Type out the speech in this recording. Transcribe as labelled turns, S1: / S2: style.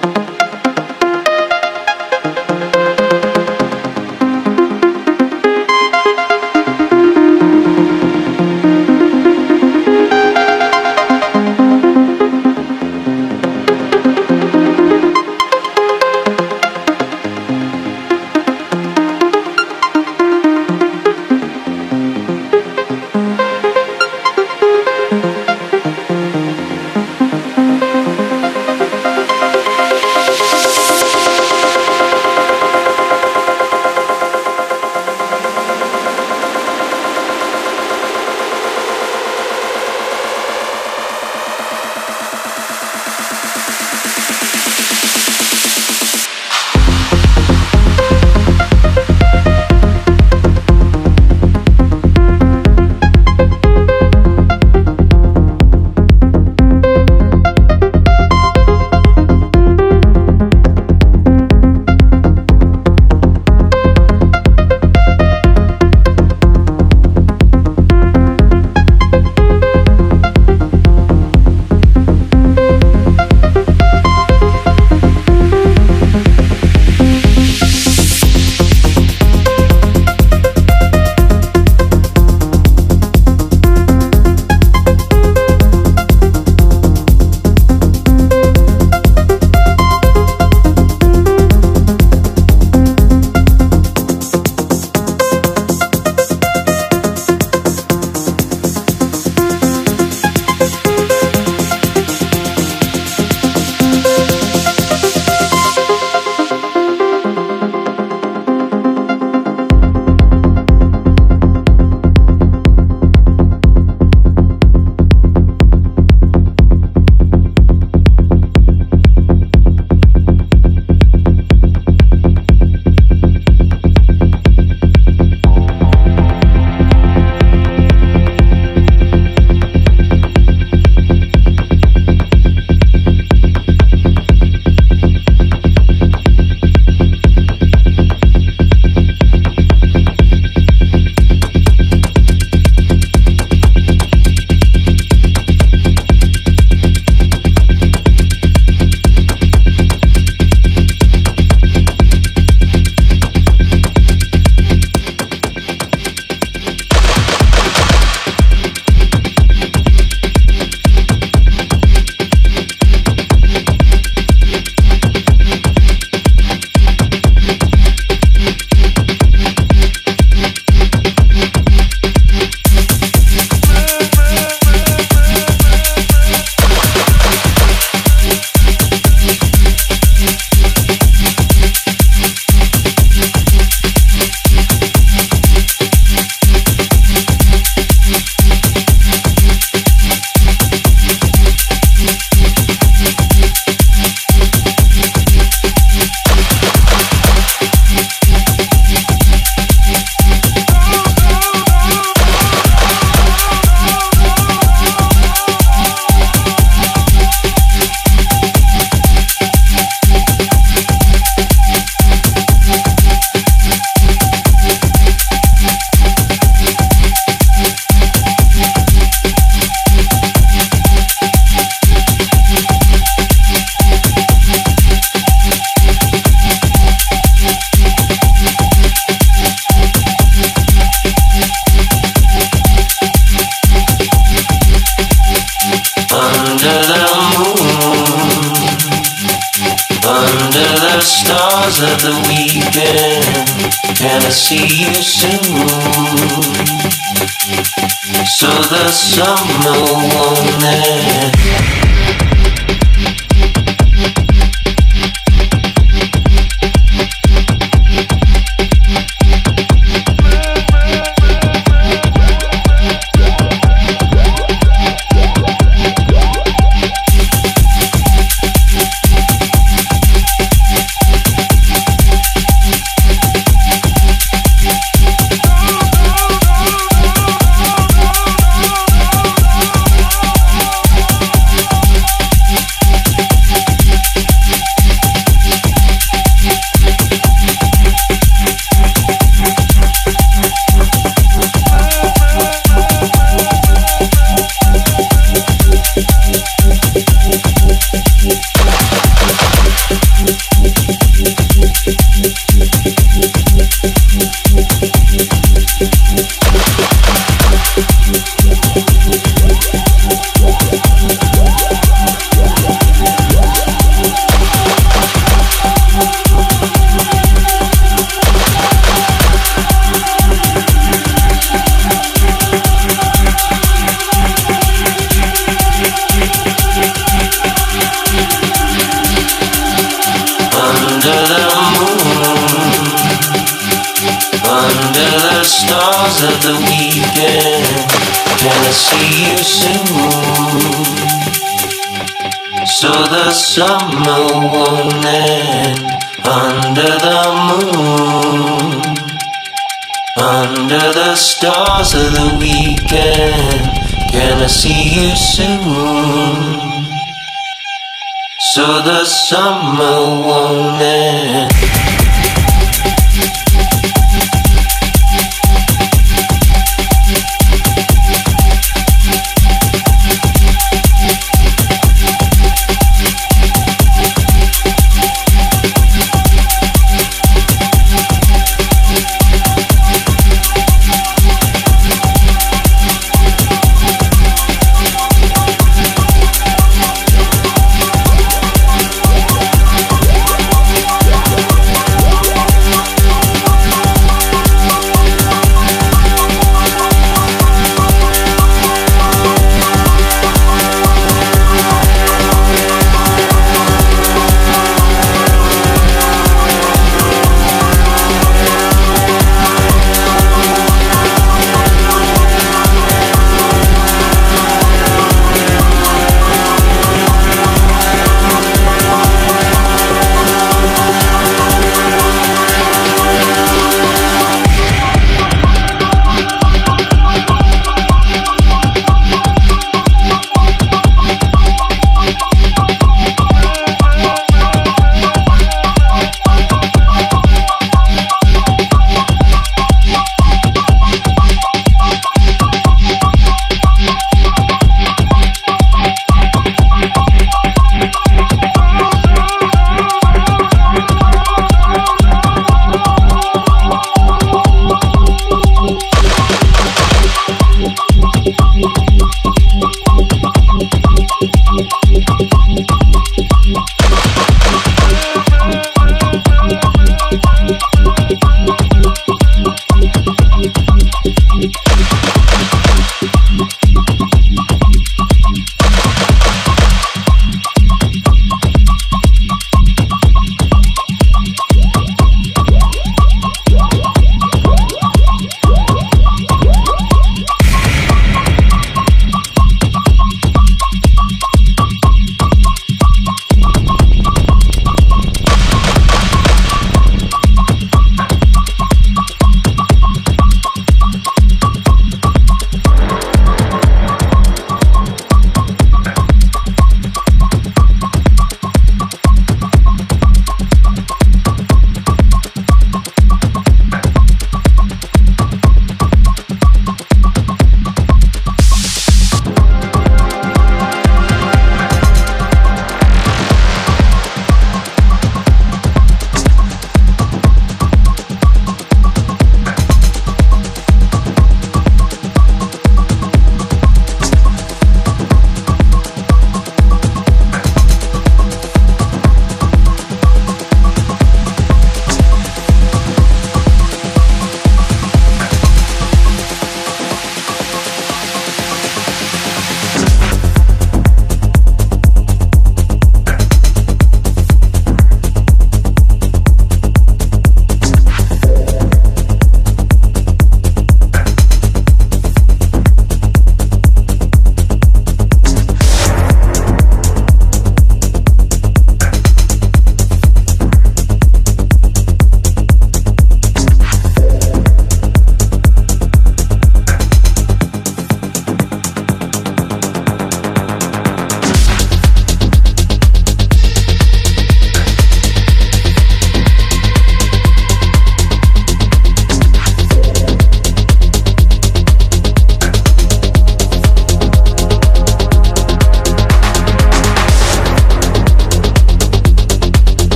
S1: Bye. Summer won't end under the moon. Under the stars of the weekend. Can I see you soon? So the summer won't end.